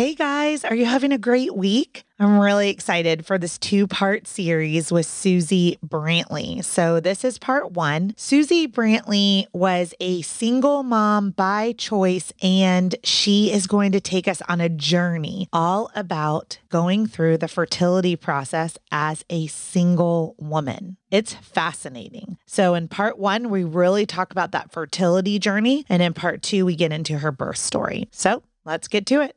Hey guys, are you having a great week? I'm really excited for this two part series with Susie Brantley. So, this is part one. Susie Brantley was a single mom by choice, and she is going to take us on a journey all about going through the fertility process as a single woman. It's fascinating. So, in part one, we really talk about that fertility journey. And in part two, we get into her birth story. So, let's get to it.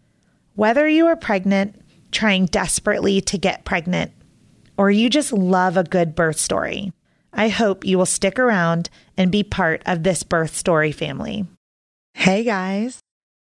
Whether you are pregnant, trying desperately to get pregnant, or you just love a good birth story, I hope you will stick around and be part of this birth story family. Hey guys,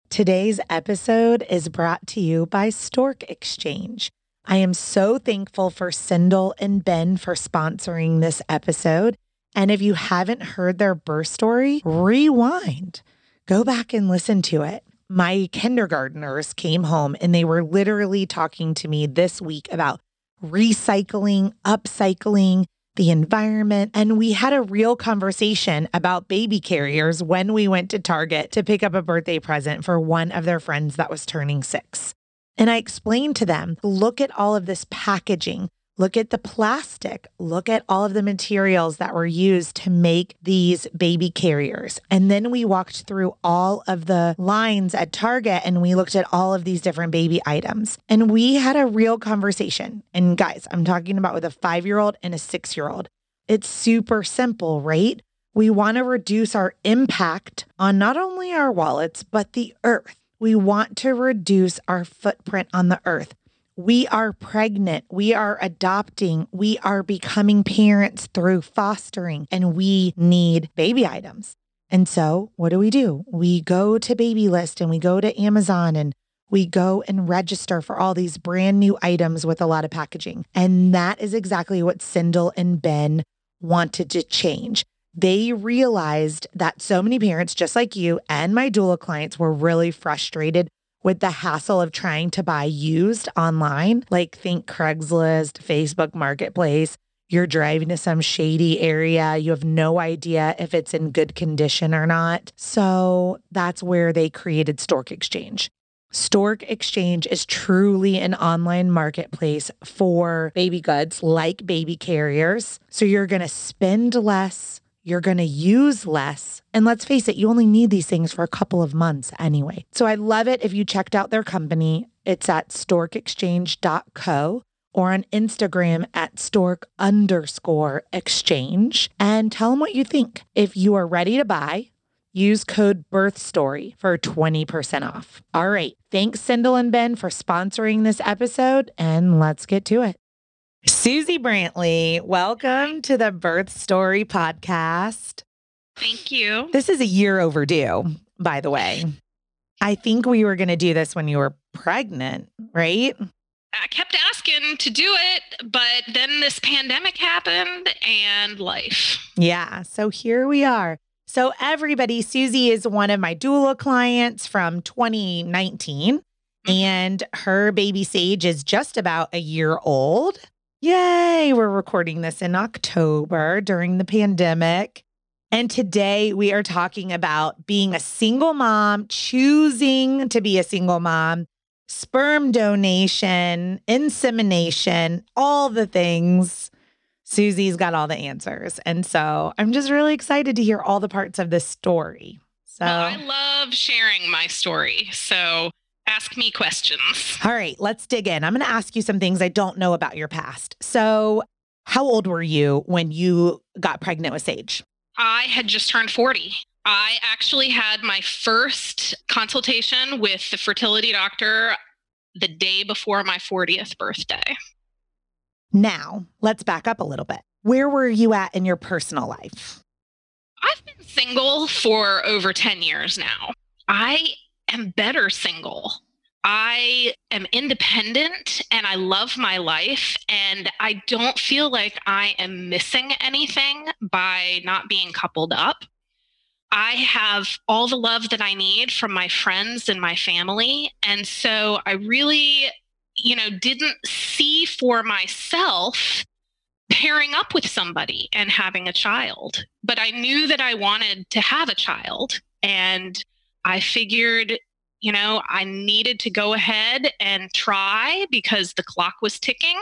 today's episode is brought to you by Stork Exchange. I am so thankful for Sindel and Ben for sponsoring this episode. And if you haven't heard their birth story, rewind, go back and listen to it my kindergarteners came home and they were literally talking to me this week about recycling, upcycling, the environment. And we had a real conversation about baby carriers when we went to Target to pick up a birthday present for one of their friends that was turning six. And I explained to them look at all of this packaging. Look at the plastic. Look at all of the materials that were used to make these baby carriers. And then we walked through all of the lines at Target and we looked at all of these different baby items. And we had a real conversation. And guys, I'm talking about with a five year old and a six year old. It's super simple, right? We want to reduce our impact on not only our wallets, but the earth. We want to reduce our footprint on the earth. We are pregnant. We are adopting. We are becoming parents through fostering, and we need baby items. And so, what do we do? We go to Babylist and we go to Amazon and we go and register for all these brand new items with a lot of packaging. And that is exactly what Sindel and Ben wanted to change. They realized that so many parents, just like you and my doula clients, were really frustrated with the hassle of trying to buy used online, like think Craigslist, Facebook Marketplace. You're driving to some shady area. You have no idea if it's in good condition or not. So that's where they created Stork Exchange. Stork Exchange is truly an online marketplace for baby goods like baby carriers. So you're going to spend less you're going to use less. And let's face it, you only need these things for a couple of months anyway. So I love it if you checked out their company. It's at storkexchange.co or on Instagram at stork underscore exchange and tell them what you think. If you are ready to buy, use code BIRTHSTORY for 20% off. All right. Thanks, Sindel and Ben, for sponsoring this episode, and let's get to it. Susie Brantley, welcome to the Birth Story podcast. Thank you. This is a year overdue, by the way. I think we were going to do this when you were pregnant, right? I kept asking to do it, but then this pandemic happened and life. Yeah. So here we are. So, everybody, Susie is one of my doula clients from 2019, mm-hmm. and her baby Sage is just about a year old. Yay! We're recording this in October during the pandemic. And today we are talking about being a single mom, choosing to be a single mom, sperm donation, insemination, all the things. Susie's got all the answers. And so I'm just really excited to hear all the parts of this story. So Well, I love sharing my story. So ask me questions. All right, let's dig in. I'm going to ask you some things I don't know about your past. So, how old were you when you got pregnant with Sage? I had just turned 40. I actually had my first consultation with the fertility doctor the day before my 40th birthday. Now, let's back up a little bit. Where were you at in your personal life? I've been single for over 10 years now. I am better single. I am independent and I love my life. And I don't feel like I am missing anything by not being coupled up. I have all the love that I need from my friends and my family. And so I really, you know, didn't see for myself pairing up with somebody and having a child. But I knew that I wanted to have a child. And I figured, you know, I needed to go ahead and try because the clock was ticking.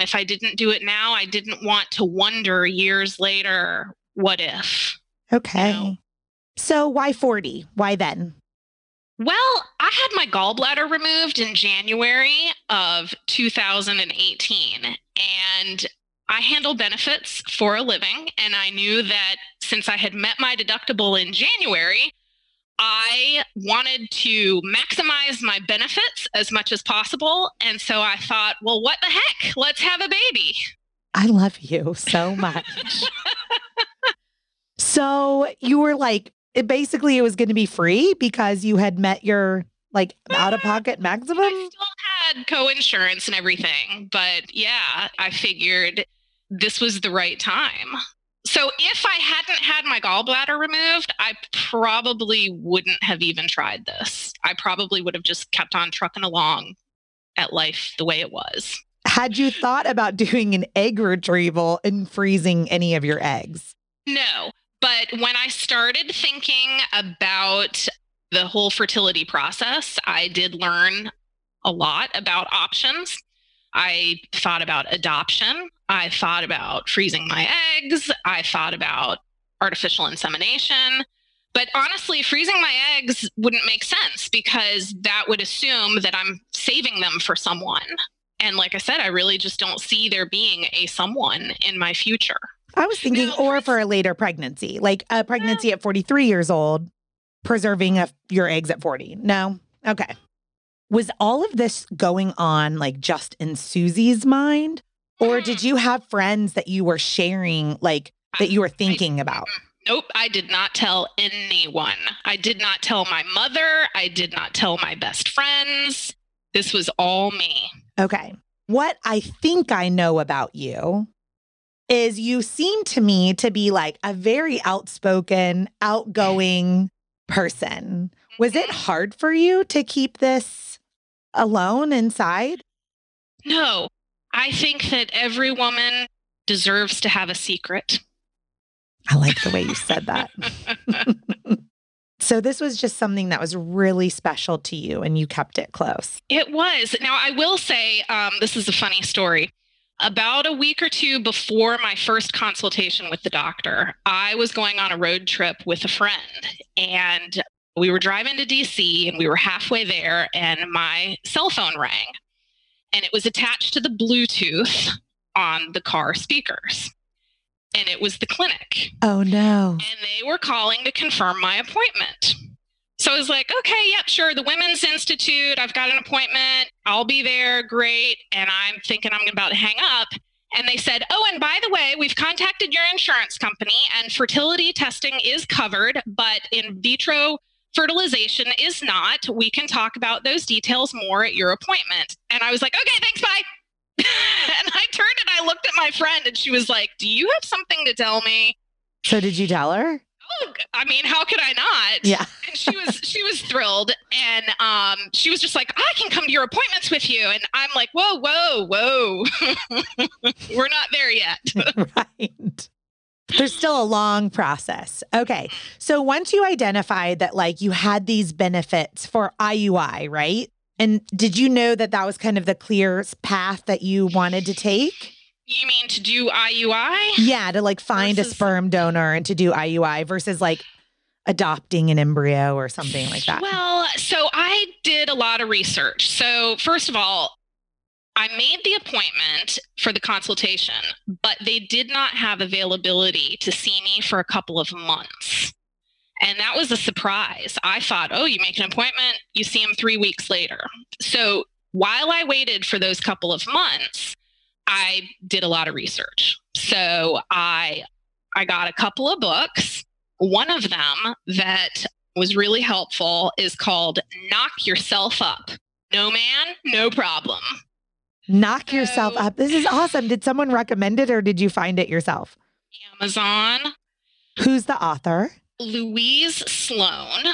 If I didn't do it now, I didn't want to wonder years later, what if? Okay. No. So, why 40? Why then? Well, I had my gallbladder removed in January of 2018. And I handle benefits for a living. And I knew that since I had met my deductible in January, I wanted to maximize my benefits as much as possible. And so I thought, well, what the heck? Let's have a baby. I love you so much. so, you were like, it basically it was going to be free because you had met your like out of pocket maximum. I still had co-insurance and everything, but yeah, I figured this was the right time. So if I hadn't had my gallbladder removed, I probably wouldn't have even tried this. I probably would have just kept on trucking along at life the way it was. Had you thought about doing an egg retrieval and freezing any of your eggs? No, but when I started thinking about the whole fertility process, I did learn a lot about options. I thought about adoption. I thought about freezing my eggs. I thought about artificial insemination. But honestly, freezing my eggs wouldn't make sense because that would assume that I'm saving them for someone. And like I said, I really just don't see there being a someone in my future. I was thinking, No, or for a later pregnancy, like a pregnancy at 43 years old, preserving a, your eggs at 40. No? Okay. Was all of this going on like just in Susie's mind? Or did you have friends that you were sharing, like that you were thinking about? Nope, I did not tell anyone. I did not tell my mother. I did not tell my best friends. This was all me. Okay. What I think I know about you is you seem to me to be like a very outspoken, outgoing person. Was it mm-hmm. hard for you to keep this alone inside? No, I think that every woman deserves to have a secret. I like the way you said that. so, this was just something that was really special to you and you kept it close. It was. Now, I will say um, this is a funny story. About a week or two before my first consultation with the doctor, I was going on a road trip with a friend and we were driving to DC and we were halfway there and my cell phone rang and it was attached to the Bluetooth on the car speakers. And it was the clinic Oh, no. and they were calling to confirm my appointment. So I was like, okay, yep, sure. The Women's Institute, I've got an appointment. I'll be there. Great. And I'm thinking I'm about to hang up. And they said, oh, and by the way, we've contacted your insurance company and fertility testing is covered, but in vitro fertilization is not. We can talk about those details more at your appointment. And I was like, okay, thanks, bye. and I turned and I looked at my friend and she was like, do you have something to tell me? So, did you tell her? Oh, I mean, how could I not? Yeah. And she was she was thrilled, and um, she was just like, "I can come to your appointments with you," and I'm like, "Whoa, whoa, whoa, we're not there yet." right. There's still a long process. Okay. So once you identified that like you had these benefits for IUI, right? And did you know that that was kind of the clear path that you wanted to take? You mean to do IUI? Yeah, to like find Versus- a sperm donor and to do IUI versus like adopting an embryo or something like that. Well, so I did a lot of research. So, first of all, I made the appointment for the consultation, but they did not have availability to see me for a couple of months. And that was a surprise. I thought, oh, you make an appointment, you see him three weeks later. So while I waited for those couple of months, I did a lot of research. So I I got a couple of books. One of them that was really helpful is called Knock Yourself Up. No man, no problem. Knock yourself up. This is awesome. Did someone recommend it or did you find it yourself? Amazon, Who's the author? Louise Sloan.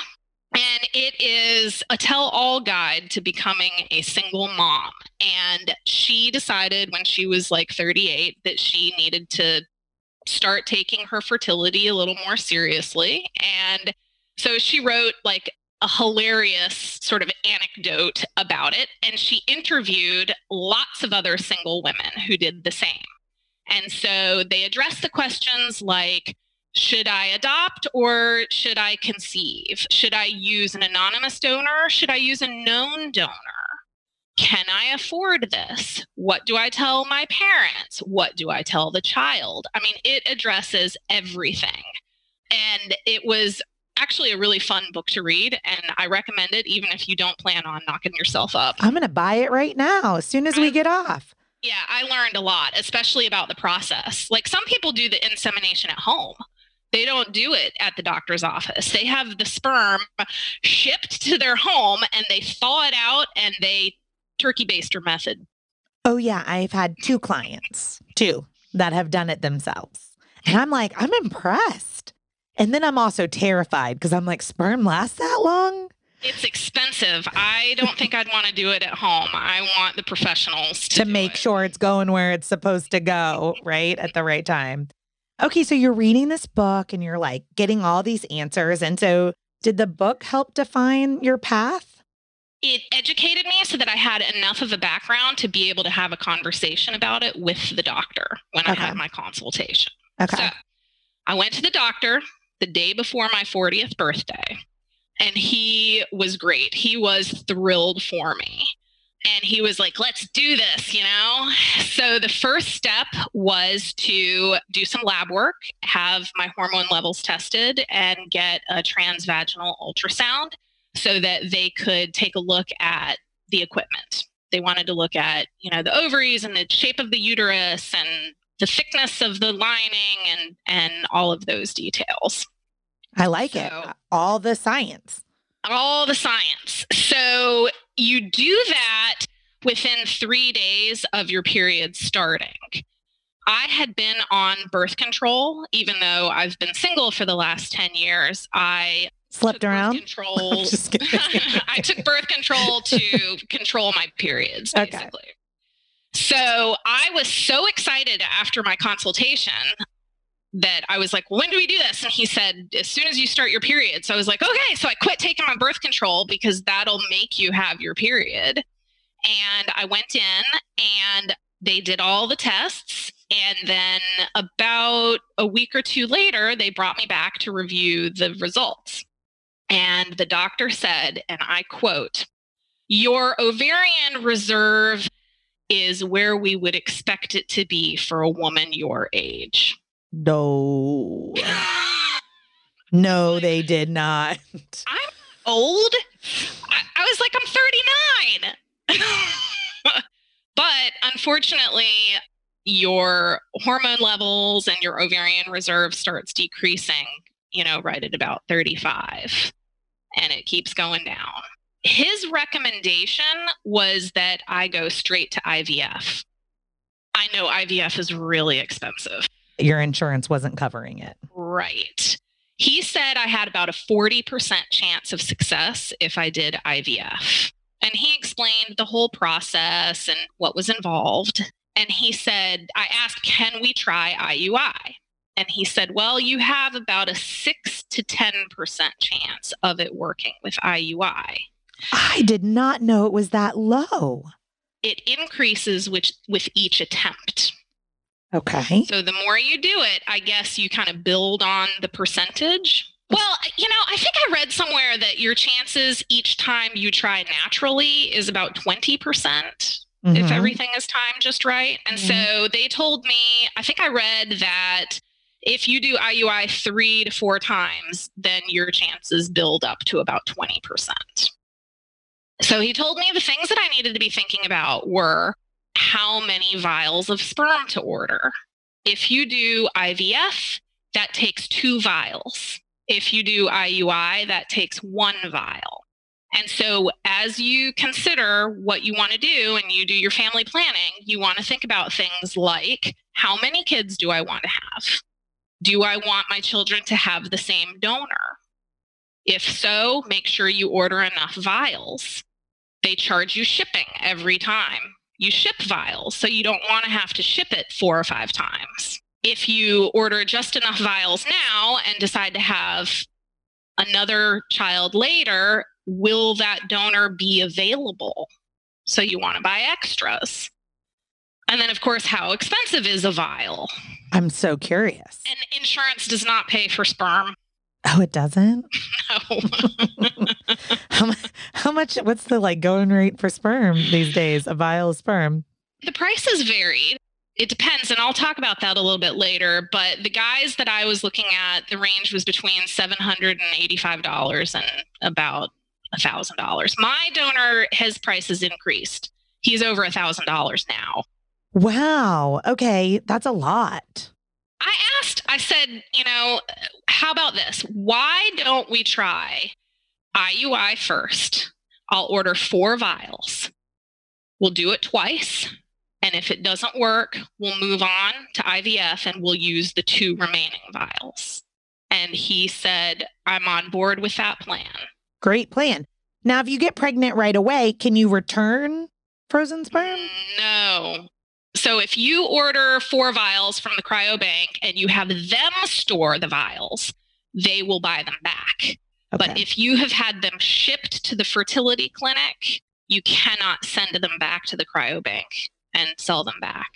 And it is a tell all guide to becoming a single mom. And she decided when she was like 38 that she needed to start taking her fertility a little more seriously. And so she wrote like a hilarious sort of anecdote about it. And she interviewed lots of other single women who did the same. And so they addressed the questions like, should I adopt or should I conceive? Should I use an anonymous donor? Should I use a known donor? Can I afford this? What do I tell my parents? What do I tell the child? I mean, it addresses everything. And it was actually a really fun book to read. And I recommend it even if you don't plan on knocking yourself up. I'm going to buy it right now as soon as we get off. Yeah, I learned a lot, especially about the process. Like some people do the insemination at home. They don't do it at the doctor's office. They have the sperm shipped to their home and they thaw it out and they turkey baster method. Oh, yeah. I've had two clients, two that have done it themselves. And I'm like, I'm impressed. And then I'm also terrified because I'm like, sperm lasts that long? It's expensive. I don't think I'd want to do it at home. I want the professionals to, to make it. sure it's going where it's supposed to go, right? At the right time. Okay, so you're reading this book and you're like getting all these answers. And so, did the book help define your path? it educated me so that I had enough of a background to be able to have a conversation about it with the doctor when I had my consultation. Okay. So I went to the doctor the day before my 40th birthday, and he was great. He was thrilled for me. And he was like, let's do this, you know? So the first step was to do some lab work, have my hormone levels tested, and get a transvaginal ultrasound so that they could take a look at the equipment. They wanted to look at, you know, the ovaries and the shape of the uterus and the thickness of the lining and and all of those details. I like it. All the science. All the science. So you do that within 3 days of your period starting. I had been on birth control even though I've been single for the last 10 years. I Slept around. Control. I took birth control to control my periods, Okay. So I was so excited after my consultation that I was like, when do we do this? And he said, as soon as you start your period. So I was like, okay. So I quit taking my birth control because that'll make you have your period. And I went in and they did all the tests. And then about a week or two later, they brought me back to review the results. And the doctor said, and I quote, Your ovarian reserve is where we would expect it to be for a woman your age. No. No, they did not. I'm old? I, I was like, I'm 39. but unfortunately, your hormone levels and your ovarian reserve starts decreasing, you know, right at about 35. And it keeps going down. His recommendation was that I go straight to IVF. I know IVF is really expensive. Your insurance wasn't covering it. Right. He said I had about a 40% chance of success if I did IVF. And he explained the whole process and what was involved. And he said, I asked, can we try IUI? And he said, well, you have about a 6 to 10% chance of it working with IUI. I did not know it was that low. It increases with, with each attempt. Okay. So the more you do it, I guess you kind of build on the percentage. Well, you know, I think I read somewhere that your chances each time you try naturally is about 20%. Mm-hmm. If everything is timed just right. And mm-hmm. so they told me, I think I read that if you do IUI three to four times, then your chances build up to about 20%. So he told me the things that I needed to be thinking about were how many vials of sperm to order. If you do IVF, that takes two vials. If you do IUI, that takes one vial. And so, as you consider what you want to do and you do your family planning, you want to think about things like how many kids do I want to have? Do I want my children to have the same donor? If so, make sure you order enough vials. They charge you shipping every time you ship vials, so you don't want to have to ship it four or five times. If you order just enough vials now and decide to have another child later, will that donor be available? So you want to buy extras. And then, of course, how expensive is a vial? I'm so curious. And insurance does not pay for sperm. Oh, it doesn't? No. how, how much, what's the like going rate for sperm these days, a vial of sperm? The prices varied. It depends, and I'll talk about that a little bit later. But the guys that I was looking at, the range was between $785 and about $1,000. My donor, his price has increased. He's over a $1,000 now. Wow. Okay. That's a lot. I asked, I said, you know, how about this? Why don't we try IUI first? I'll order four vials. We'll do it twice. And if it doesn't work, we'll move on to IVF and we'll use the two remaining vials. And he said, I'm on board with that plan. Great plan. Now, if you get pregnant right away, can you return frozen sperm? No. So if you order four vials from the cryobank and you have them store the vials, they will buy them back. Okay. But if you have had them shipped to the fertility clinic, you cannot send them back to the cryobank and sell them back.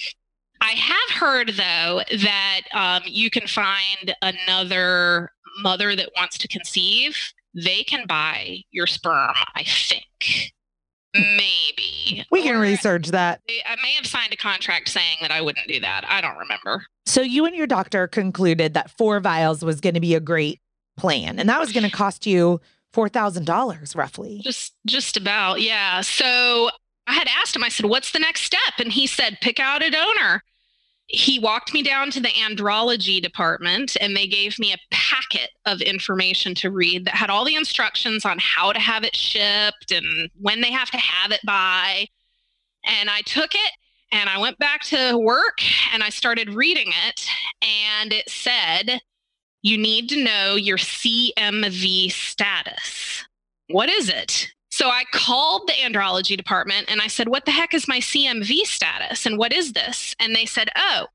I have heard, though, that um, you can find another mother that wants to conceive. They can buy your sperm, I think. Maybe. We can or research that. I may have signed a contract saying that I wouldn't do that. I don't remember. So you and your doctor concluded that four vials was going to be a great plan, and that was going to cost you four thousand dollars roughly. Just just about, yeah. So I had asked him. I said, "What's the next step?" And he said, "Pick out a donor." He walked me down to the andrology department and they gave me a packet of information to read that had all the instructions on how to have it shipped and when they have to have it by. And I took it and I went back to work and I started reading it. And it said, you need to know your CMV status. What is it? So I called the andrology department and I said, What the heck is my CMV status? And what is this? And they said, Oh,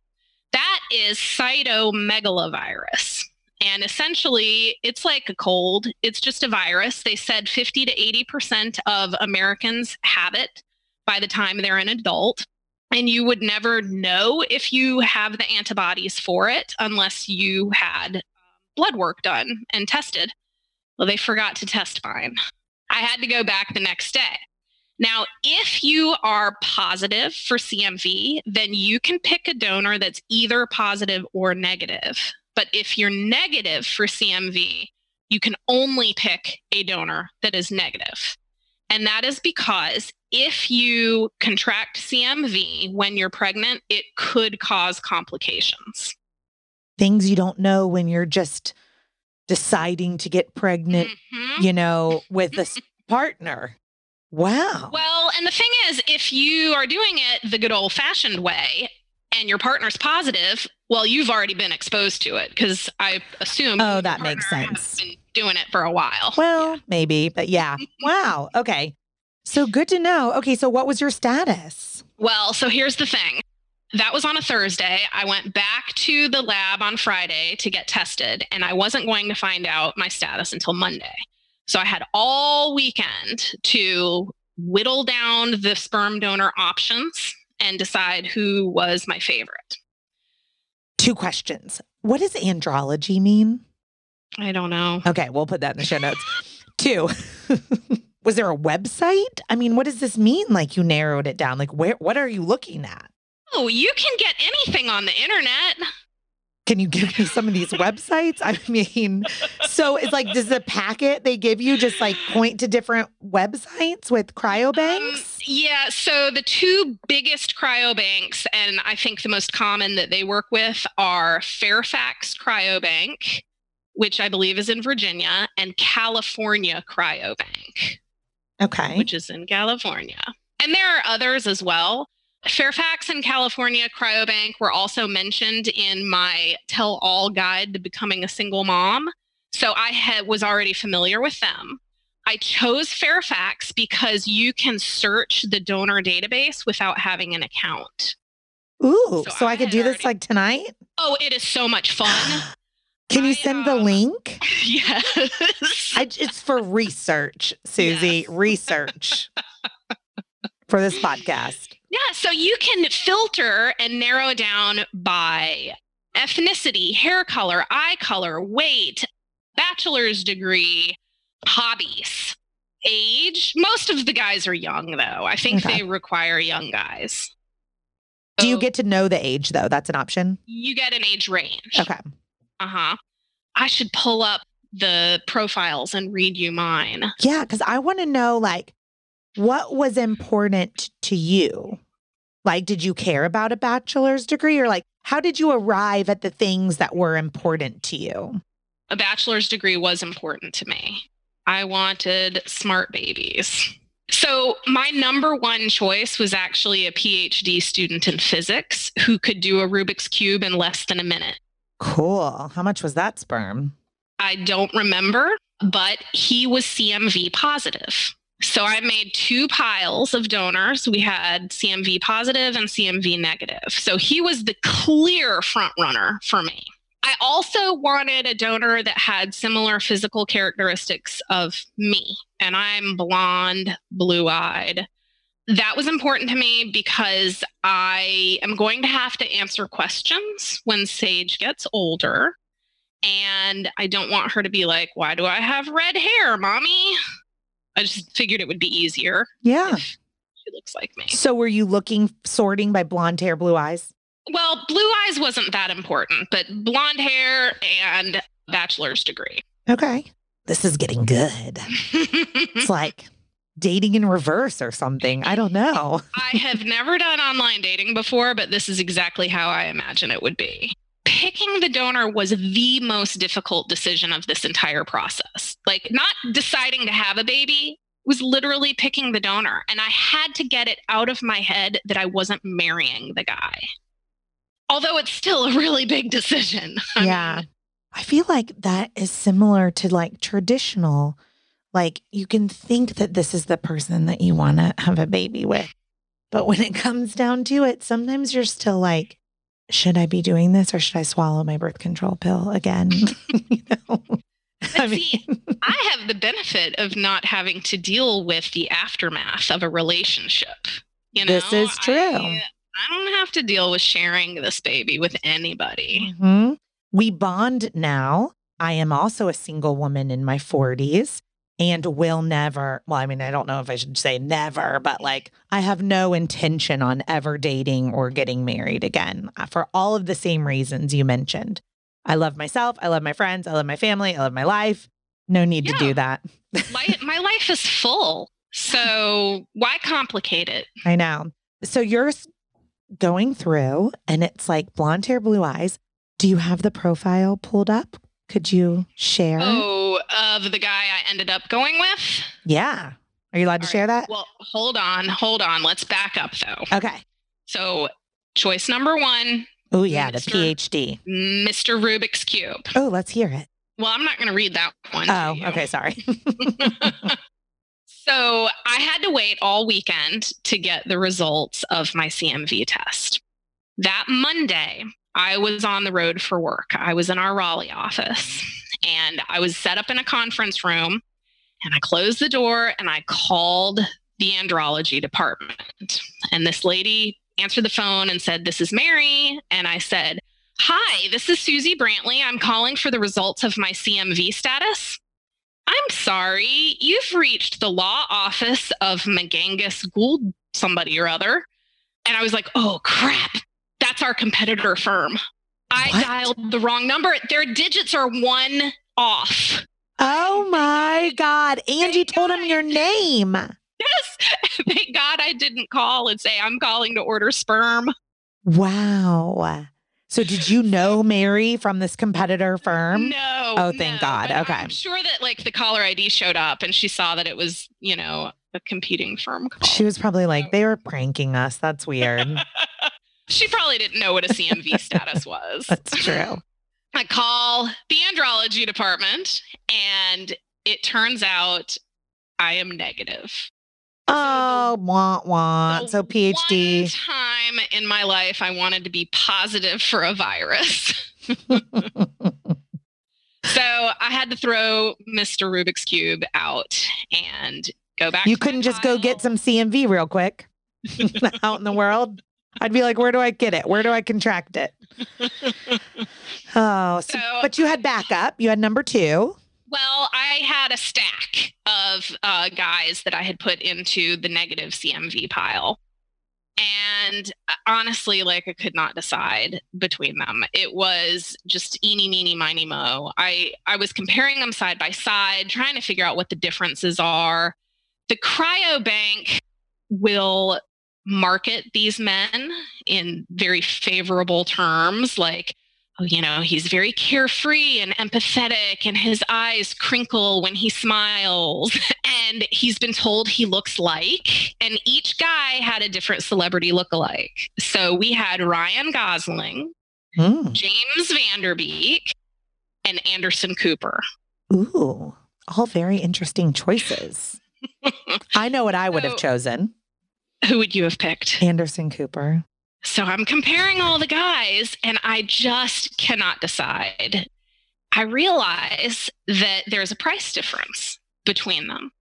that is cytomegalovirus. And essentially, it's like a cold, it's just a virus. They said 50 to 80% of Americans have it by the time they're an adult. And you would never know if you have the antibodies for it unless you had um, blood work done and tested. Well, they forgot to test mine. I had to go back the next day. Now, if you are positive for CMV, then you can pick a donor that's either positive or negative. But if you're negative for CMV, you can only pick a donor that is negative. And that is because if you contract CMV when you're pregnant, it could cause complications. Things you don't know when you're just deciding to get pregnant, mm-hmm. you know, with a partner. Wow. Well, and the thing is, if you are doing it the good old fashioned way and your partner's positive, well, you've already been exposed to it because I assume. Oh, that makes sense. Been doing it for a while. Well, yeah. maybe, but yeah. wow. Okay. So good to know. Okay. So what was your status? Well, so here's the thing that was on a Thursday. I went back to the lab on Friday to get tested, and I wasn't going to find out my status until Monday. So I had all weekend to whittle down the sperm donor options and decide who was my favorite. Two questions. What does andrology mean? I don't know. Okay, we'll put that in the show notes. Two. Was there a website? I mean, what does this mean? Like you narrowed it down. Like where what are you looking at? Oh, you can get anything on the internet. Can you give me some of these websites? I mean, so it's like, does the packet they give you just like point to different websites with cryobanks? Um, yeah. So the two biggest cryobanks, and I think the most common that they work with are Fairfax Cryobank, which I believe is in Virginia, and California Cryobank. Okay. Which is in California. And there are others as well. Fairfax and California Cryobank were also mentioned in my tell all guide to becoming a single mom. So I had, was already familiar with them. I chose Fairfax because you can search the donor database without having an account. Ooh, so, so I, I could do this like tonight? Oh, it is so much fun. Can you send the um, link? Yes. I, it's for research, Susie. Yes. Research for this podcast. Yeah, so you can filter and narrow down by ethnicity, hair color, eye color, weight, bachelor's degree, hobbies, age. Most of the guys are young, though. I think okay. they require young guys. Do you get to know the age, though? That's an option? You get an age range. Okay. Uh huh. I should pull up the profiles and read you mine. Yeah, because I want to know, like, what was important to you? Like, did you care about a bachelor's degree or like, how did you arrive at the things that were important to you? A bachelor's degree was important to me. I wanted smart babies. So, my number one choice was actually a PhD student in physics who could do a Rubik's Cube in less than a minute. Cool. How much was that sperm? I don't remember, but he was CMV positive. So I made two piles of donors. We had CMV positive and CMV negative. So he was the clear front runner for me. I also wanted a donor that had similar physical characteristics of me. And I'm blonde, blue eyed. That was important to me because I am going to have to answer questions when Sage gets older. And I don't want her to be like, why do I have red hair, mommy? I just figured it would be easier. Yeah. She looks like me. So were you looking sorting by blonde hair, blue eyes? Well, blue eyes wasn't that important, but blonde hair and bachelor's degree. Okay. This is getting good. it's like dating in reverse or something. I don't know. I have never done online dating before, but this is exactly how I imagine it would be picking the donor was the most difficult decision of this entire process. Like, not deciding to have a baby was literally picking the donor. And I had to get it out of my head that I wasn't marrying the guy. Although it's still a really big decision. I yeah. Mean, I feel like that is similar to like traditional. Like, you can think that this is the person that you want to have a baby with. But when it comes down to it, sometimes you're still like, should I be doing this or should I swallow my birth control pill again? you know? I mean, see, I have the benefit of not having to deal with the aftermath of a relationship. You know, this is true. I, I don't have to deal with sharing this baby with anybody. Mm-hmm. We bond now. I am also a single woman in my 40s and will never, well, I mean, I don't know if I should say never, but like I have no intention on ever dating or getting married again uh, for all of the same reasons you mentioned. I love myself. I love my friends. I love my family. I love my life. No need yeah. to do that. my, my life is full. So why complicate it? I know. So you're going through and it's like blonde hair, blue eyes. Do you have the profile pulled up? Could you share? Oh, of the guy I ended up going with? Yeah. Are you allowed All to right. share that? Well, hold on. Hold on. Let's back up though. Okay. So, choice number one. Oh, yeah, Mr. the PhD. Mr. Rubik's Cube. Oh, let's hear it. Well, I'm not going to read that one. Oh, okay. Sorry. so, I had to wait all weekend to get the results of my CMV test. That Monday, I was on the road for work. I was in our Raleigh office and I was set up in a conference room and I closed the door and I called the andrology department. And this lady answered the phone and said, This is Mary. And I said, Hi, this is Susie Brantley. I'm calling for the results of my CMV status. I'm sorry, you've reached the law office of Magangus Gould, somebody or other. And I was like, oh crap, that's our competitor firm. I What? dialed the wrong number. Their digits are one off. Oh my God. Thank told him your name. Yes. Thank God I didn't call and say, I'm calling to order sperm. Wow. So did you know Mary from this competitor firm? No. Oh, thank no, God. Okay. I'm sure that like the caller ID showed up and she saw that it was, you know, a competing firm call. She was probably like, they were pranking us. That's weird. She probably didn't know what a CMV status was. That's true. I call the andrology department and it turns out I am negative. Oh, want, want. So PhD. One time in my life, I wanted to be positive for a virus. So I had to throw Mr. Rubik's Cube out and go back. you couldn't just go get some CMV real quick out in the world. I'd be like, where do I get it? Where do I contract it? Oh, so, So- but you had backup. You had number two. Well, I had a stack of uh, guys that I had put into the negative CMV pile. And uh, honestly, like I could not decide between them. It was just eeny, meeny, miny, mo. I, I was comparing them side by side, trying to figure out what the differences are. The cryobank will market these men in very favorable terms, like, oh, you know, he's very carefree and empathetic, and his eyes crinkle when he smiles. And he's been told he looks like, and each guy had a different celebrity look-alike. So we had Ryan Gosling, Mm. James Van Der Beek, and Anderson Cooper. Ooh, all very interesting choices. I know what I would have chosen Who would you have picked? Anderson Cooper. So I'm comparing all the guys and I just cannot decide. I realize that there's a price difference between them.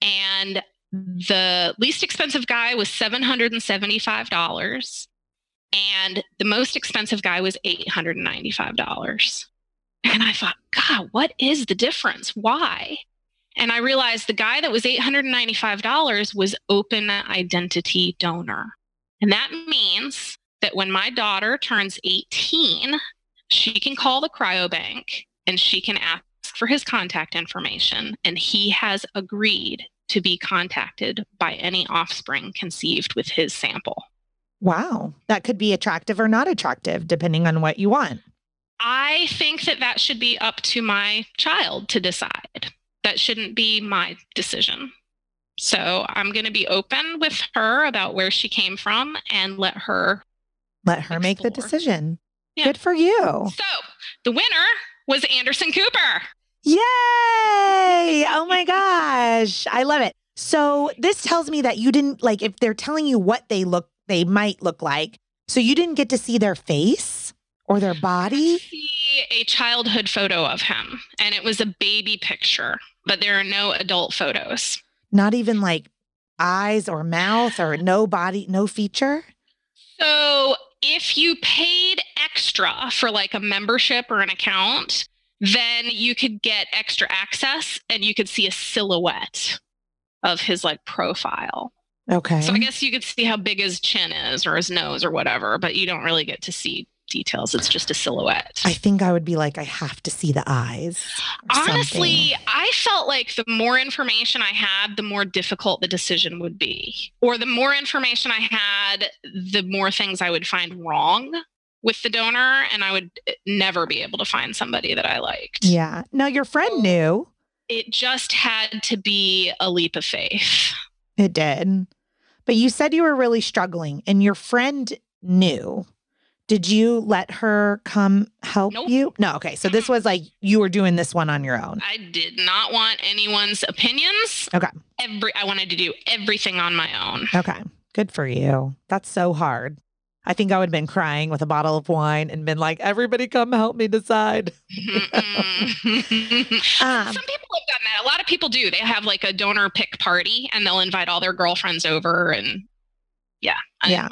And the least expensive guy was $775 and the most expensive guy was $895. And I thought, God, what is the difference? Why? And I realized the guy that was $895 was open identity donor. And that means that when my daughter turns 18, she can call the cryobank and she can ask for his contact information. And he has agreed to be contacted by any offspring conceived with his sample. Wow. That could be attractive or not attractive, depending on what you want. I think that that should be up to my child to decide. That shouldn't be my decision. So I'm going to be open with her about where she came from and let her. Let her make the decision. Yeah. Good for you. So the winner was Anderson Cooper. Yay! Oh my gosh. I love it. So this tells me that you didn't like if they're telling you what they look they might look like. So you didn't get to see their face or their body? see a childhood photo of him, and it was a baby picture, but there are no adult photos. Not even like eyes or mouth or no body, no feature? So if you paid extra for like a membership or an account, then you could get extra access and you could see a silhouette of his like profile. Okay. So I guess you could see how big his chin is or his nose or whatever, but you don't really get to see details. It's just a silhouette. I think I would be like, I have to see the eyes. Honestly, something. I felt like the more information I had, the more difficult the decision would be. Or the more information I had, the more things I would find wrong with the donor, and I would eh, never be able to find somebody that I liked. Yeah. Now, your friend knew. It just had to be a leap of faith. It did. But you said you were really struggling and your friend knew. Did you let her come help Nope. you? No. Okay. So this was like you were doing this one on your own. I did not want anyone's opinions. Okay. Every I wanted to do everything on my own. Okay. Good for you. That's so hard. I think I would have been crying with a bottle of wine and been like, everybody come help me decide. Um, Some people have done that. A lot of people do. They have like a donor pick party and they'll invite all their girlfriends over and yeah. I Yeah.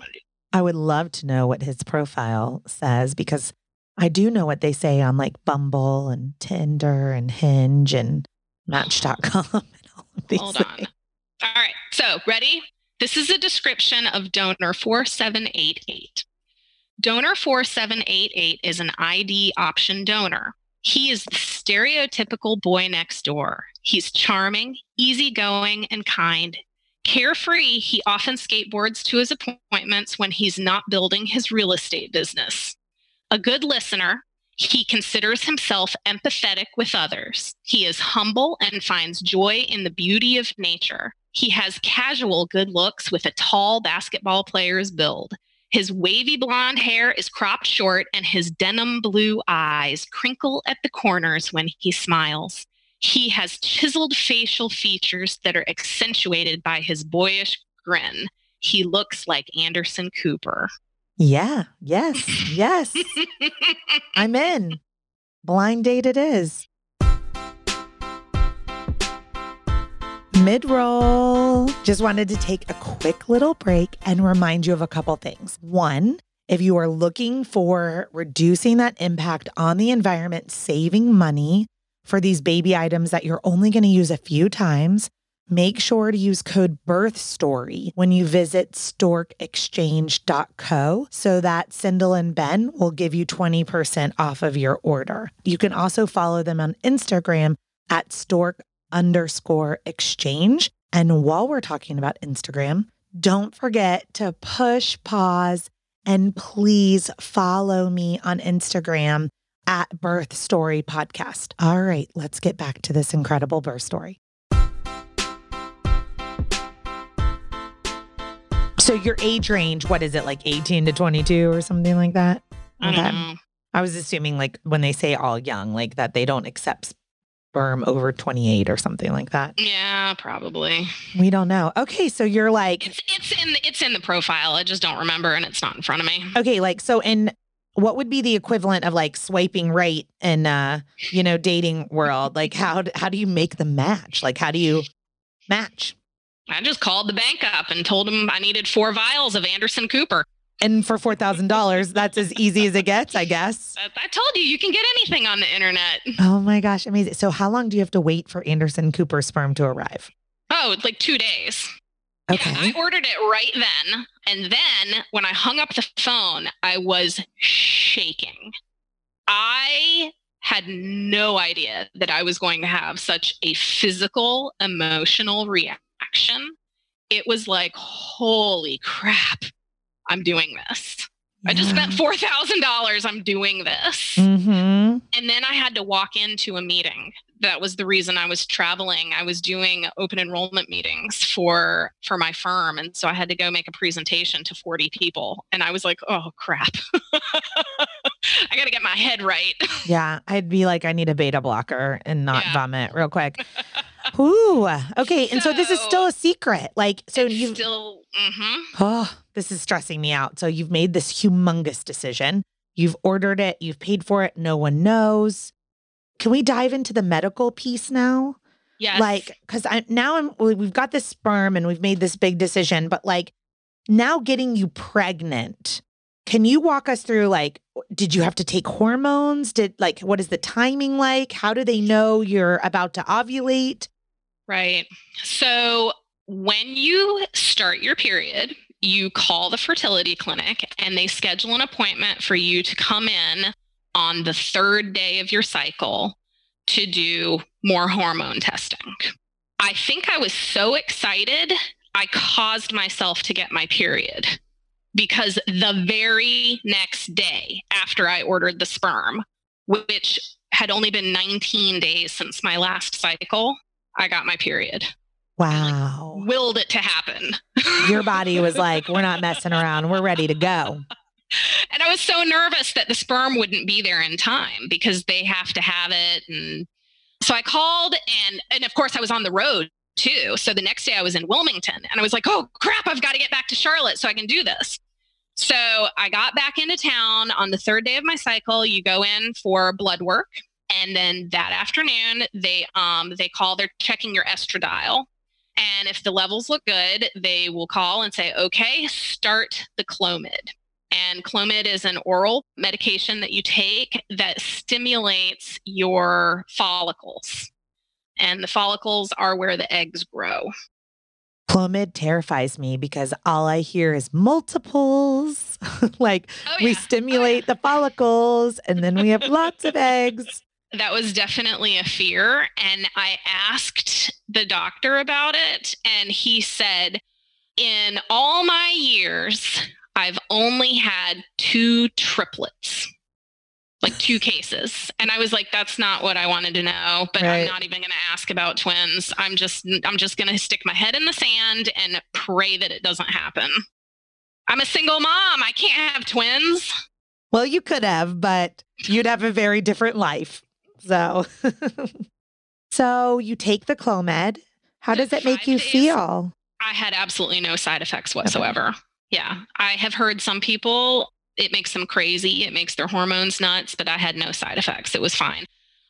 I would love to know what his profile says because I do know what they say on like Bumble and Tinder and Hinge and Match.com and all of these Hold things. on. All right. So, ready? This is a description of donor 4788. Donor 4788 is an ID option donor. He is the stereotypical boy next door. He's charming, easygoing, and kind. Carefree, he often skateboards to his appointments when he's not building his real estate business. A good listener, he considers himself empathetic with others. He is humble and finds joy in the beauty of nature. He has casual good looks with a tall basketball player's build. His wavy blonde hair is cropped short, and his denim blue eyes crinkle at the corners when he smiles. He has chiseled facial features that are accentuated by his boyish grin. He looks like Anderson Cooper. Yeah. Yes. Yes. I'm in. Blind date it is. Mid roll. Just wanted to take a quick little break and remind you of a couple things. One, if you are looking for reducing that impact on the environment, saving money for these baby items that you're only going to use a few times, make sure to use code BIRTHSTORY when you visit storkexchange.co so that Sindel and Ben will give you 20% off of your order. You can also follow them on Instagram at stork underscore exchange. And while we're talking about Instagram, don't forget to push pause and please follow me on Instagram at Birth Story Podcast. All right, let's get back to this incredible birth story. So your age range, what is it, like 18 to 22 or something like that? I don't. I was assuming like when they say all young, like that they don't accept sperm over 28 or something like that. Yeah, probably. We don't know. Okay, so you're like, It's it's in it's in the profile. I just don't remember, and it's not in front of me. okay, like so in what would be the equivalent of like swiping right in uh, you know, dating world? Like how how do you make the match? Like how do you match? I just called the bank up and told them I needed four vials of Anderson Cooper. And for $4,000, that's as easy as it gets, I guess. I, told you you can get anything on the internet. Oh my gosh, amazing. So how long do you have to wait for Anderson Cooper sperm to arrive? Oh, like two days. Yeah, Okay. I ordered it right then. And then when I hung up the phone, I was shaking. I had no idea that I was going to have such a physical, emotional reaction. It was like, holy crap, I'm doing this. I just spent $4,000. I'm doing this. Mm-hmm. And then I had to walk into a meeting. That was the reason I was traveling. I was doing open enrollment meetings for for my firm and so I had to go make a presentation to 40 people and I was like, "Oh crap. I got to get my head right." Yeah, I'd be like, I need a beta blocker and not Yeah. vomit real quick. Ooh, okay. And so this is still a secret. Like, so you've, Still mhm. oh, this is stressing me out. So you've made this humongous decision. You've ordered it, you've paid for it, no one knows. Can we dive into the medical piece now? Yes. Like, because I now I'm we- we've got this sperm and we've made this big decision, but like now getting you pregnant. Can you walk us through like did you have to take hormones? Did like what is the timing like? How do they know you're about to ovulate? Right. So when you start your period, you call the fertility clinic and they schedule an appointment for you to come in on the third day of your cycle to do more hormone testing. I think I was so excited, I caused myself to get my period because the very next day after I ordered the sperm, which had only been 19 days since my last cycle, I got my period. Wow. Willed it to happen. Your body was like, we're not messing around. We're ready to go. And I was so nervous that the sperm wouldn't be there in time because they have to have it. And so I called and and of course I was on the road too. So the next day I was in Wilmington and I was like, oh crap, I've got to get back to Charlotte so I can do this. So I got back into town on the third day of my cycle. You go in for blood work. And then that afternoon, they um they call, they're checking your estradiol. And if the levels look good, they will call and say, okay, start the Clomid. And Clomid is an oral medication that you take that stimulates your follicles. And the follicles are where the eggs grow. Clomid terrifies me because all I hear is multiples. like Oh, we oh, yeah. stimulate the follicles and then we have lots of eggs. that was definitely a fear. And I asked the doctor about it, and he said, In all my years, I've only had two triplets, like two cases. And I was like, That's not what I wanted to know, but Right. I'm not even going to ask about twins. I'm just, I'm just going to stick my head in the sand and pray that it doesn't happen. I'm a single mom. I can't have twins. Well, you could have, but you'd have a very different life. So, so you take the Clomid. How does it make you days. feel? I had absolutely no side effects whatsoever. Yeah. I have heard some people, it makes them crazy. It makes their hormones nuts, but I had no side effects. It was fine.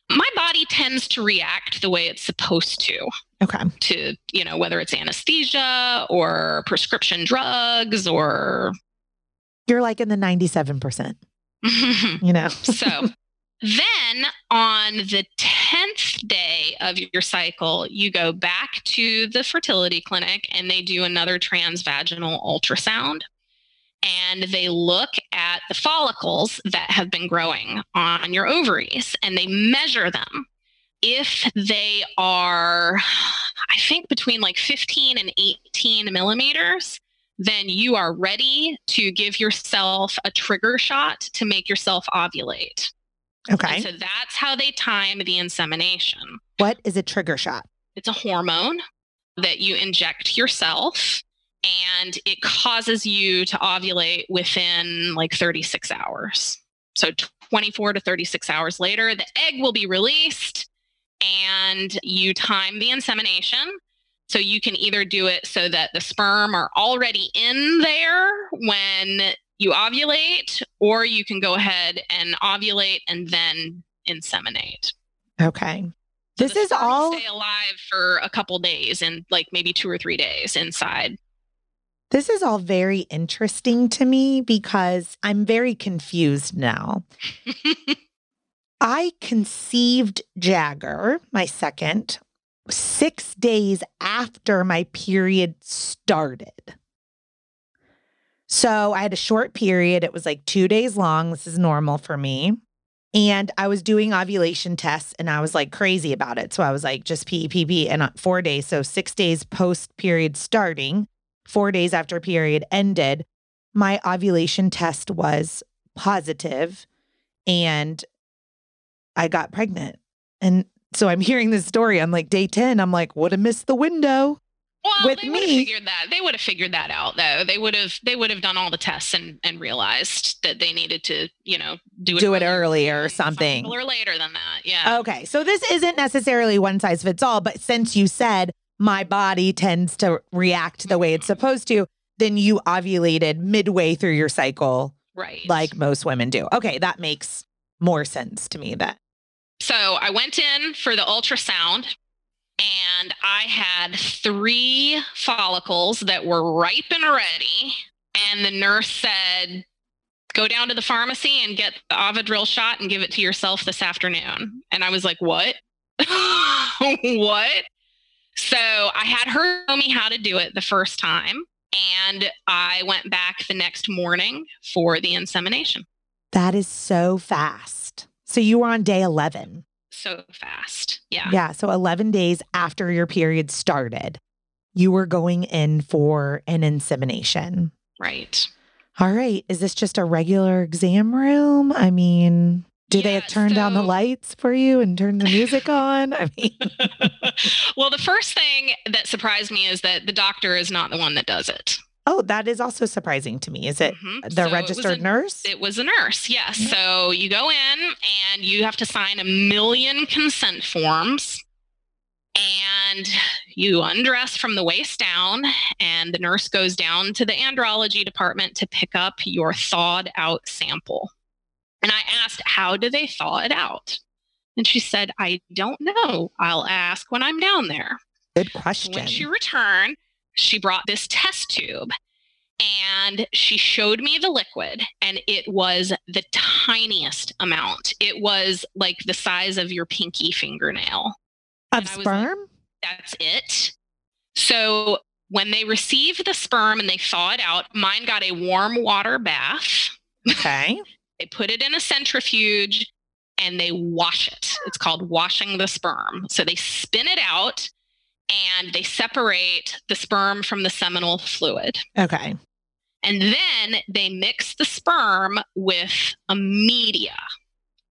My body tends to react the way it's supposed to, Okay. to, you know, whether it's anesthesia or prescription drugs or. You're like in the 97%, you know? so then on the 10th day of your cycle, you go back to the fertility clinic and they do another transvaginal ultrasound. And they look at the follicles that have been growing on your ovaries and they measure them. If they are, I think, between like 15 and 18 millimeters, then you are ready to give yourself a trigger shot to make yourself ovulate. Okay. And so that's how they time the insemination. What is a trigger shot? It's a hormone that you inject yourself and it causes you to ovulate within like 36 hours. So 24 to 36 hours later, the egg will be released and you time the insemination. So you can either do it so that the sperm are already in there when you ovulate, or you can go ahead and ovulate and then inseminate. Okay. So This is all stay alive for a couple days and like maybe two or three days inside. this is all very interesting to me because I'm very confused now. I conceived Jagger, my second, six days after my period started. So I had a short period. It was like two days long. This is normal for me. And I was doing ovulation tests and I was like crazy about it. So I was like, just pee. And uh, four days, so six days post period starting, four days after period ended, my ovulation test was positive and I got pregnant. And so I'm hearing this story on like day 10. I'm like, would have missed the window. Well, With they would have me- figured that. They would have figured that out though. They would have they would have done all the tests and and realized that they needed to, you know, do it Do it earlier or something. or later than that. Yeah. Okay. So this isn't necessarily one size fits all, but since you said my body tends to react the way it's mm-hmm. supposed to, then you ovulated midway through your cycle, right. like most women do. Okay. That makes more sense to me That. So I went in for the ultrasound and I had three follicles that were ripe and ready. And the nurse said, Go down to the pharmacy and get the Ovidrel shot and give it to yourself this afternoon. And I was like, What? what? So I had her show me how to do it the first time. And I went back the next morning for the insemination. That is so fast. So you were on day 11. So fast. Yeah. Yeah. So 11 days after your period started, you were going in for an insemination. Right. All right. Is this just a regular exam room? I mean, do they Yeah, turn down the lights for you and turn the music on? I mean, well, the first thing that surprised me is that the doctor is not the one that does it. Oh, that is also surprising to me. Is it Mhm. the So it registered a- nurse? It was a nurse, yes. Yeah. So you go in and you have to sign a million consent forms. And you undress from the waist down, and the nurse goes down to the andrology department to pick up your thawed out sample. And I asked, How do they thaw it out? And she said, I don't know. I'll ask when I'm down there. Good question. When she returned, she brought this test tube and she showed me the liquid and it was the tiniest amount. It was like the size of your pinky fingernail. Of sperm like, that's it. So when they receive the sperm and they thaw it out mine got a warm water bath. Okay. They put it in a centrifuge and they wash it. It's called washing the sperm. So they spin it out and they separate the sperm from the seminal fluid. Okay. And then they mix the sperm with a media.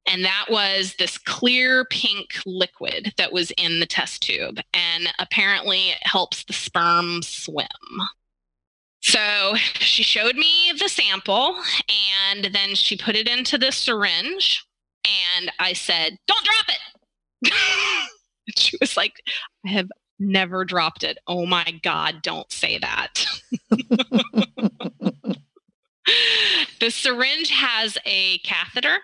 And that was this clear pink liquid that was in the test tube. And apparently it helps the sperm swim. So she showed me the sample and then she put it into the syringe. And I said, Don't drop it. she was like, I have never dropped it. Oh my God, don't say that. the syringe has a catheter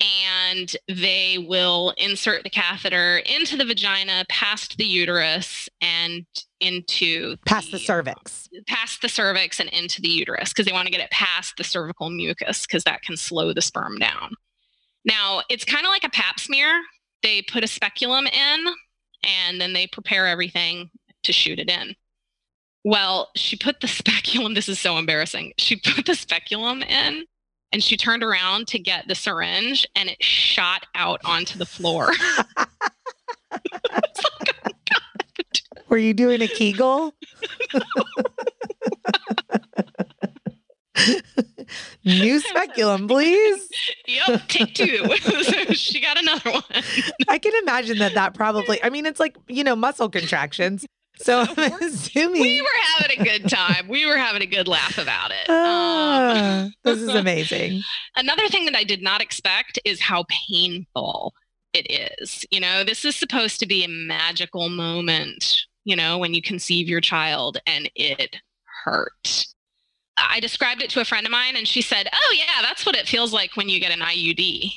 and they will insert the catheter into the vagina past the uterus and into past the, the cervix past the cervix and into the uterus because they want to get it past the cervical mucus because that can slow the sperm down now it's kind of like a pap smear they put a speculum in and then they prepare everything to shoot it in. Well, she put the speculum, this is so embarrassing. She put the speculum in and she turned around to get the syringe and it shot out onto the floor. Were you doing a Kegel? New speculum, please. Yep, take two. so she got another one. I can imagine that that probably, I mean, it's like, you know, muscle contractions. So I'm assuming we were having a good time. We were having a good laugh about it. Ah, um, this is amazing. Another thing that I did not expect is how painful it is. You know, this is supposed to be a magical moment, you know, when you conceive your child and it hurt. I described it to a friend of mine and she said, Oh, yeah, that's what it feels like when you get an IUD.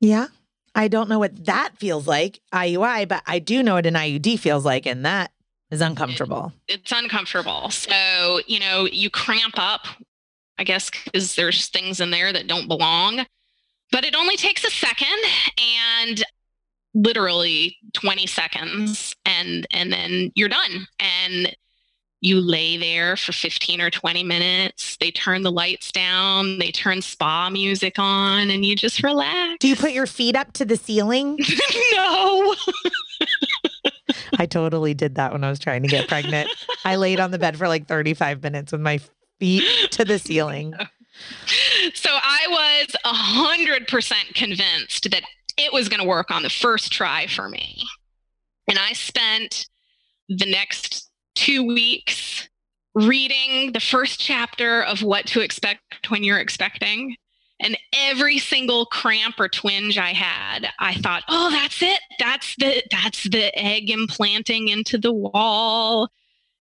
Yeah. I don't know what that feels like, IUI, but I do know what an IUD feels like, and that is uncomfortable. It, it's uncomfortable. So, you know, you cramp up, I guess, because there's things in there that don't belong, but it only takes a second and literally 20 seconds and and then you're done and you lay there for 15 or 20 minutes. They turn the lights down, they turn spa music on, and you just relax. Do you put your feet up to the ceiling? no. I totally did that when I was trying to get pregnant. I laid on the bed for like 35 minutes with my feet to the ceiling. So I was 100% convinced that it was going to work on the first try for me. And I spent the next two weeks reading the first chapter of what to expect when you're expecting. And every single cramp or twinge I had, I thought, oh, that's it. That's the that's the egg implanting into the wall.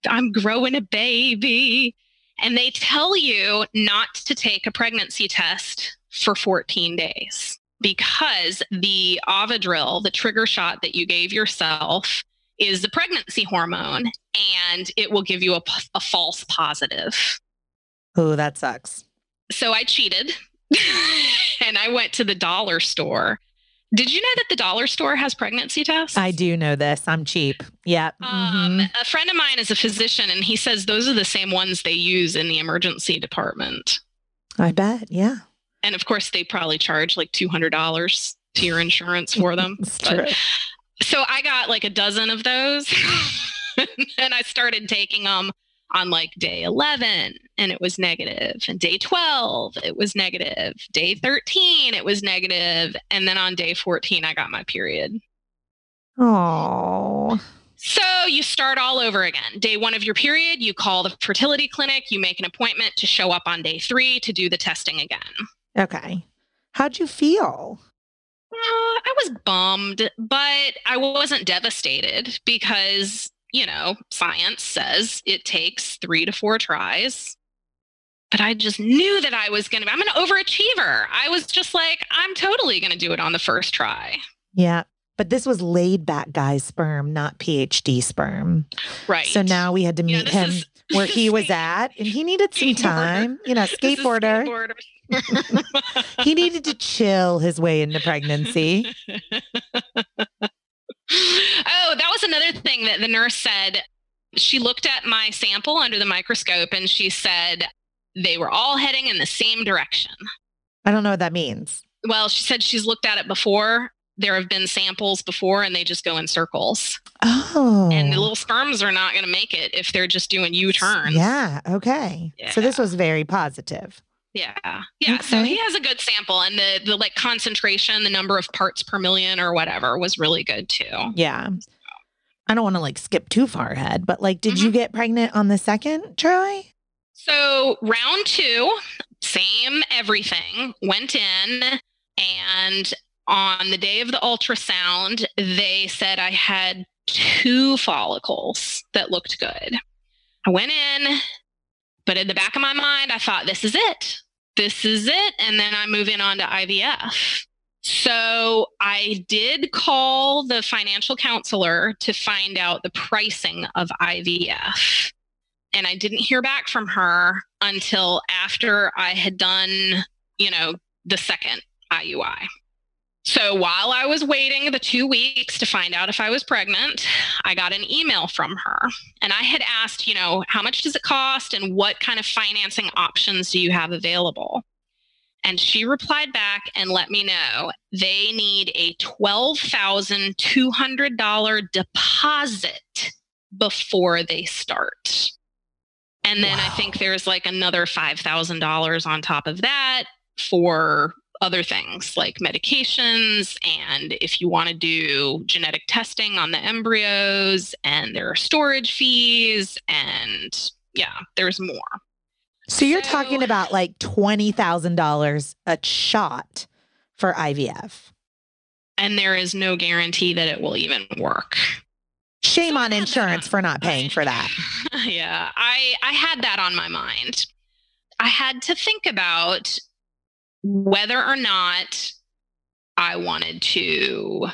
I'm growing a baby. And they tell you not to take a pregnancy test for 14 days because the Ovidrel, the trigger shot that you gave yourself, is the pregnancy hormone and it will give you a, a false positive. Oh, that sucks. So I cheated and I went to the dollar store. Did you know that the dollar store has pregnancy tests? I do know this. I'm cheap. Yeah. Um, mm-hmm. A friend of mine is a physician and he says those are the same ones they use in the emergency department. I bet. Yeah. And of course, they probably charge like $200 to your insurance for them. but, so I got like a dozen of those and I started taking them on like day 11 and it was negative and day 12 it was negative day 13 it was negative and then on day 14 I got my period. Oh. So you start all over again. Day 1 of your period, you call the fertility clinic, you make an appointment to show up on day 3 to do the testing again. Okay. How'd you feel? Uh, I was bummed, but I wasn't devastated because, you know, science says it takes three to four tries. But I just knew that I was going to, I'm an overachiever. I was just like, I'm totally going to do it on the first try. Yeah. but this was laid back guy's sperm, not PhD sperm. Right. So now we had to meet this him is- where he was at, and he needed some time. You know, skateboarder. skateboarder. he needed to chill his way into pregnancy. oh, that was another thing that the nurse said. She looked at my sample under the microscope and she said they were all heading in the same direction. I don't know what that means. Well, she said she's looked at it before. There have been samples before and they just go in circles. Oh. And the oh. little sperms are not going to make it if they're just doing U turns. Yeah. Okay. So this was very positive. Yeah. Yeah. So he has a good sample and the the like concentration, the number of parts per million or whatever was really good too. Yeah. I don't want to like skip too far ahead, but like, did Mm-hmm. you get pregnant on the second try? So round two, same everything, went in and on the day of the ultrasound, they said I had two follicles that looked good. I went in, but in the back of my mind, I thought, this is it. This is it. And then I'm moving on to IVF. So I did call the financial counselor to find out the pricing of IVF. And I didn't hear back from her until after I had done, you know, the second IUI. So while I was waiting the two weeks to find out if I was pregnant, I got an email from her. And I had asked, you know, how much does it cost and what kind of financing options do you have available? And she replied back and let me know they need a $12,200 deposit before they start. And then I think there's like another $5,000 on top of that for other things like medications. And if you want to do genetic testing on the embryos, and there are storage fees, and yeah, there's more. So you're So- talking about like $20,000 a shot for IVF. And there is no guarantee that it will even work. Shame So on insurance for not paying for that. yeah, I I had that on my mind. I had to think about whether or not I wanted to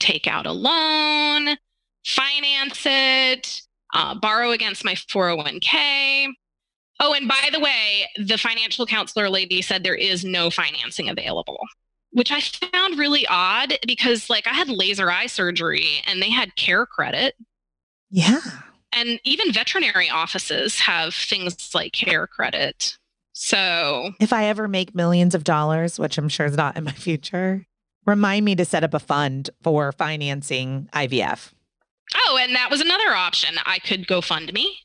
take out a loan, finance it, uh, borrow against my 401k. Oh, and by the way, the financial counselor lady said there is no financing available, which I found really odd because, like, I had laser eye surgery and they had care credit Yeah. and even veterinary offices have things like care credit. So, If I ever make millions of dollars, which I'm sure is not in my future, remind me to set up a fund for financing IVF. oh, and that was another option. I could go fund me.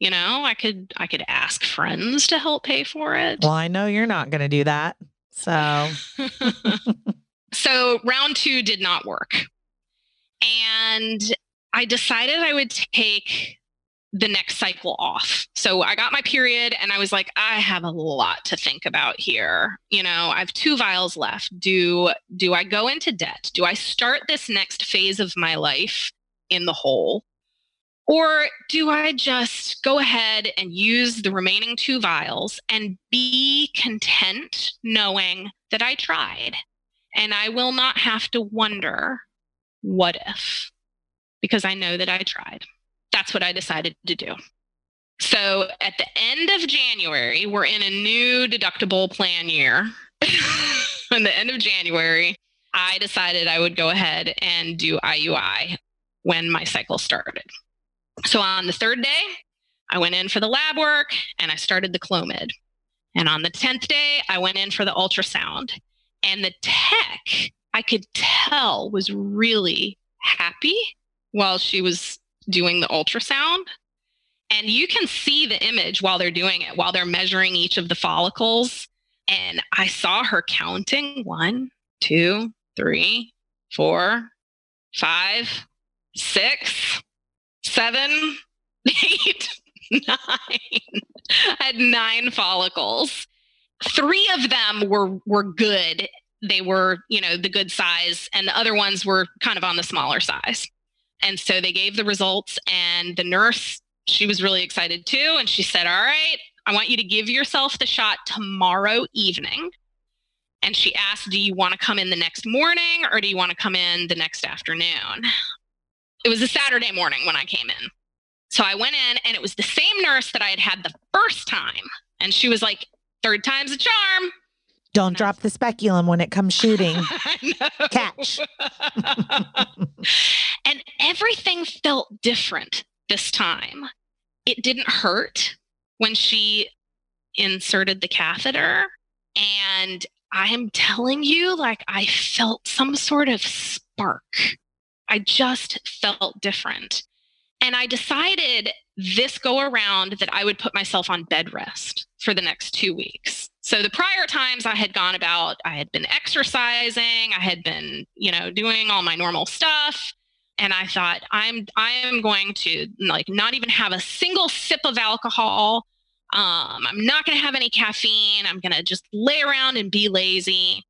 You know, I could I could ask friends to help pay for it. Well, I know you're not going to do that. So, so round 2 did not work. And I decided I would take the next cycle off. So I got my period and I was like I have a lot to think about here. You know, I have two vials left. Do do I go into debt? Do I start this next phase of my life in the hole? Or do I just go ahead and use the remaining two vials and be content knowing that I tried and I will not have to wonder what if because I know that I tried. That's what I decided to do. So at the end of January, we're in a new deductible plan year. in the end of January, I decided I would go ahead and do IUI when my cycle started. So on the third day, I went in for the lab work and I started the Clomid. And on the 10th day, I went in for the ultrasound. And the tech, I could tell, was really happy while she was doing the ultrasound. And you can see the image while they're doing it, while they're measuring each of the follicles. And I saw her counting one, two, three, four, five, six, seven, eight, nine. I had nine follicles. Three of them were were good. They were, you know, the good size, and the other ones were kind of on the smaller size. And so they gave the results, and the nurse, she was really excited too. And she said, All right, I want you to give yourself the shot tomorrow evening. And she asked, Do you want to come in the next morning or do you want to come in the next afternoon? It was a Saturday morning when I came in. So I went in and it was the same nurse that I had had the first time. And she was like, Third time's a charm. Don't drop the speculum when it comes shooting. Catch. and everything felt different this time. It didn't hurt when she inserted the catheter. And I'm telling you, like, I felt some sort of spark. I just felt different. And I decided this go around that I would put myself on bed rest for the next two weeks. So the prior times I had gone about, I had been exercising, I had been, you know, doing all my normal stuff. And I thought, I'm I am going to like not even have a single sip of alcohol. Um, I'm not going to have any caffeine. I'm going to just lay around and be lazy.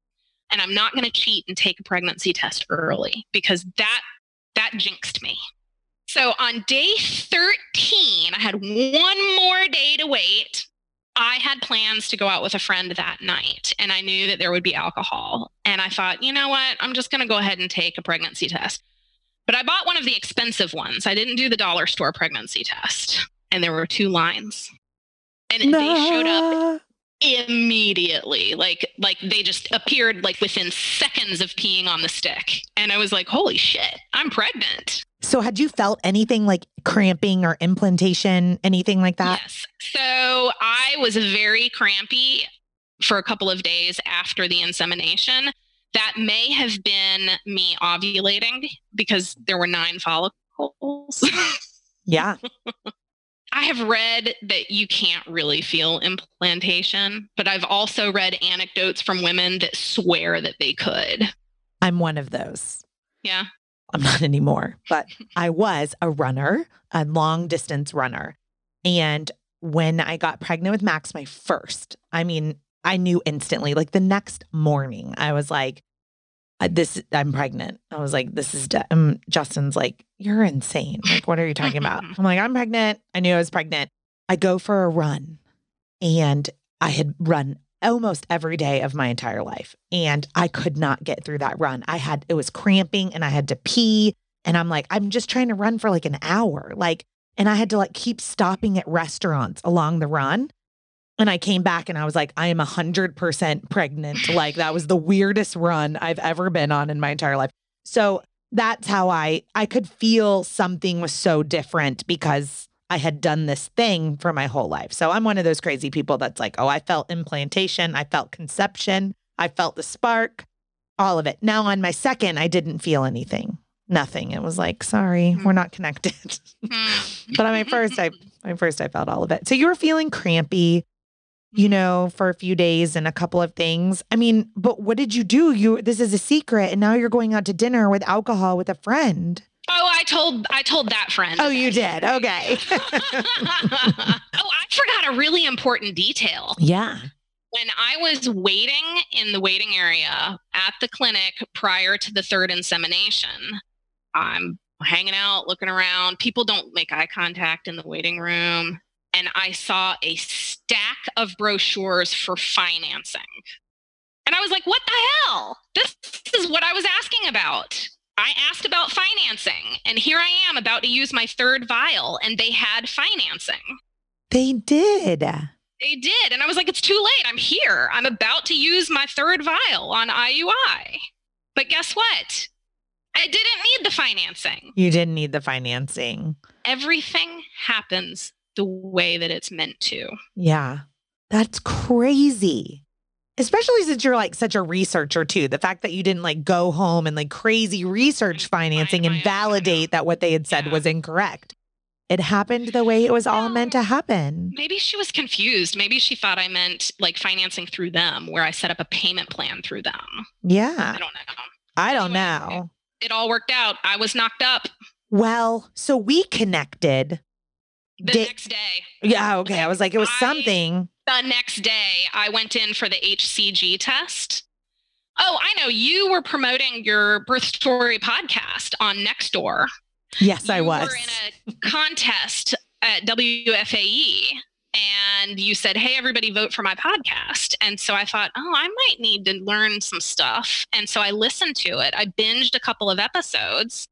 And I'm not going to cheat and take a pregnancy test early because that that jinxed me. So on day 13, I had one more day to wait I had plans to go out with a friend that night and I knew that there would be alcohol. And I thought, you know what? I'm just going to go ahead and take a pregnancy test. But I bought one of the expensive ones. I didn't do the dollar store pregnancy test. And there were two lines. And nah. they showed up immediately. Like like they just appeared like within seconds of peeing on the stick. And I was like, "Holy shit, I'm pregnant." So, had you felt anything like cramping or implantation, anything like that? Yes. So, I was very crampy for a couple of days after the insemination. That may have been me ovulating because there were nine follicles. yeah. I have read that you can't really feel implantation, but I've also read anecdotes from women that swear that they could. I'm one of those. Yeah. I'm not anymore, but I was a runner, a long distance runner. And when I got pregnant with Max, my first, I mean, I knew instantly, like the next morning, I was like, this, I'm pregnant. I was like, this is, de-. Um, Justin's like, you're insane. Like, what are you talking about? I'm like, I'm pregnant. I knew I was pregnant. I go for a run and I had run almost every day of my entire life. And I could not get through that run. I had, it was cramping and I had to pee. And I'm like, I'm just trying to run for like an hour. Like, and I had to like keep stopping at restaurants along the run. And I came back and I was like, I am 100% pregnant. Like, that was the weirdest run I've ever been on in my entire life. So that's how I I could feel something was so different because I had done this thing for my whole life. So I'm one of those crazy people that's like, oh, I felt implantation, I felt conception, I felt the spark, all of it. Now on my second, I didn't feel anything. Nothing. It was like, sorry, mm-hmm. we're not connected. But on my first, I my first I felt all of it. So you were feeling crampy, you mm-hmm. know, for a few days and a couple of things. I mean, but what did you do? You this is a secret and now you're going out to dinner with alcohol with a friend. Oh, I told I told that friend. Oh, you did. Okay. oh, I forgot a really important detail. Yeah. When I was waiting in the waiting area at the clinic prior to the third insemination, I'm hanging out, looking around. People don't make eye contact in the waiting room. And I saw a stack of brochures for financing. And I was like, what the hell? This is what I was asking about. I asked about financing, and here I am about to use my third vial, and they had financing. They did. They did. And I was like, it's too late. I'm here. I'm about to use my third vial on IUI. But guess what? I didn't need the financing. You didn't need the financing. Everything happens the way that it's meant to. Yeah. That's crazy especially since you're like such a researcher too. The fact that you didn't like go home and like crazy research financing and validate that what they had said yeah. was incorrect. It happened the way it was all meant to happen. maybe she was confused. Maybe she thought i meant like financing through them where i set up a payment plan through them. Yeah. I don't know. I don't anyway, know. it, it all worked out. I was knocked up. Well so we connected. The next day. Yeah okay. I was like it was I, something the next day, I went in for the HCG test. Oh, I know you were promoting your birth story podcast on Nextdoor. Yes, you I was. were in a contest at WFAE and you said, Hey, everybody vote for my podcast. And so I thought, Oh, I might need to learn some stuff. And so I listened to it. I binged a couple of episodes.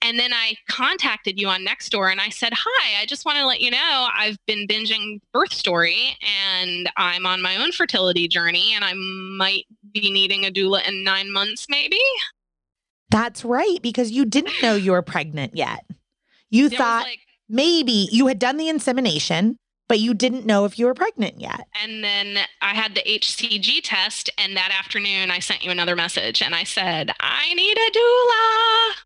And then I contacted you on Nextdoor and I said, Hi, I just want to let you know I've been binging Birth Story and I'm on my own fertility journey and I might be needing a doula in nine months, maybe. That's right, because you didn't know you were pregnant yet. You thought like- maybe you had done the insemination, but you didn't know if you were pregnant yet. And then I had the HCG test, and that afternoon I sent you another message and I said, I need a doula.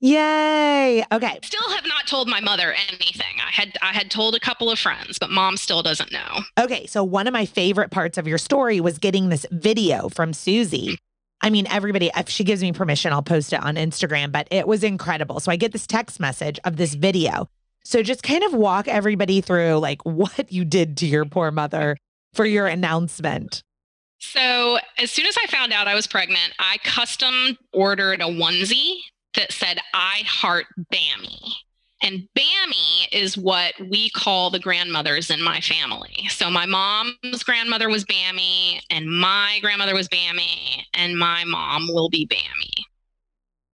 Yay. Okay. Still have not told my mother anything. I had I had told a couple of friends, but mom still doesn't know. Okay. So, one of my favorite parts of your story was getting this video from Susie. I mean, everybody, if she gives me permission, I'll post it on Instagram, but it was incredible. So, I get this text message of this video. So, just kind of walk everybody through like what you did to your poor mother for your announcement. So as soon as I found out I was pregnant, I custom ordered a onesie that said I heart Bammy. And Bammy is what we call the grandmothers in my family. So my mom's grandmother was Bammy, and my grandmother was Bammy, and my mom will be Bammy.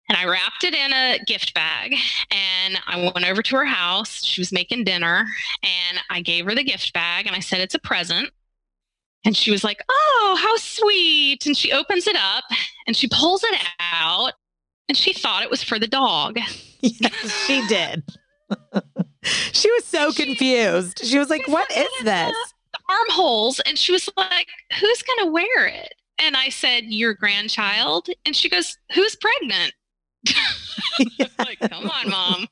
And I wrapped it in a gift bag and I went over to her house. She was making dinner and I gave her the gift bag and I said, It's a present. And she was like, Oh, how sweet. And she opens it up and she pulls it out and she thought it was for the dog. Yes, she did. she was so She- confused. She was like, She What this? The armholes. And she was like, Who's going to wear it? And I said, Your grandchild. And she goes, Who's pregnant? like, come on, mom.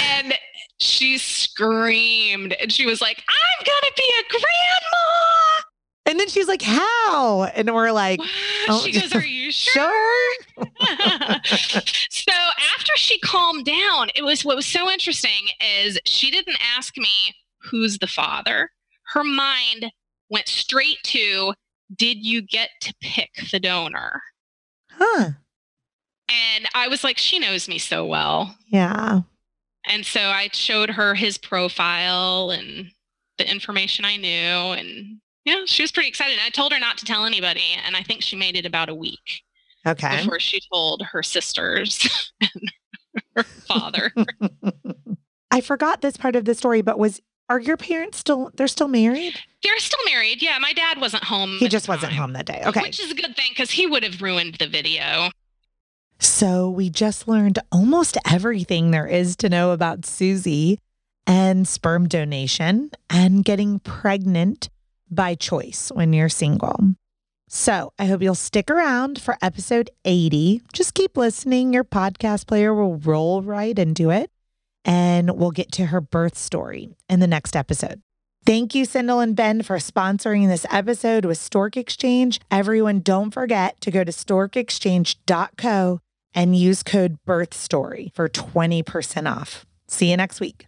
and she screamed and she was like, I'm going to be a grandma. And then she's like, How? And we're like, Oh, she goes, Are you sure? Sure. So after she calmed down, it was what was so interesting is she didn't ask me who's the father. Her mind went straight to did you get to pick the donor? Huh. And I was like, she knows me so well. Yeah. And so I showed her his profile and the information I knew. And yeah, she was pretty excited. I told her not to tell anybody. And I think she made it about a week Okay. before she told her sisters and her father. I forgot this part of the story, but was are your parents still they're still married? They're still married. Yeah, my dad wasn't home. He just wasn't home that day. Okay. Which is a good thing because he would have ruined the video. So we just learned almost everything there is to know about Susie and sperm donation and getting pregnant by choice when you're single. So I hope you'll stick around for episode 80. Just keep listening. Your podcast player will roll right into it. And we'll get to her birth story in the next episode. Thank you, Sindel and Ben, for sponsoring this episode with Stork Exchange. Everyone, don't forget to go to storkexchange.co and use code BIRTHSTORY for 20% off. See you next week.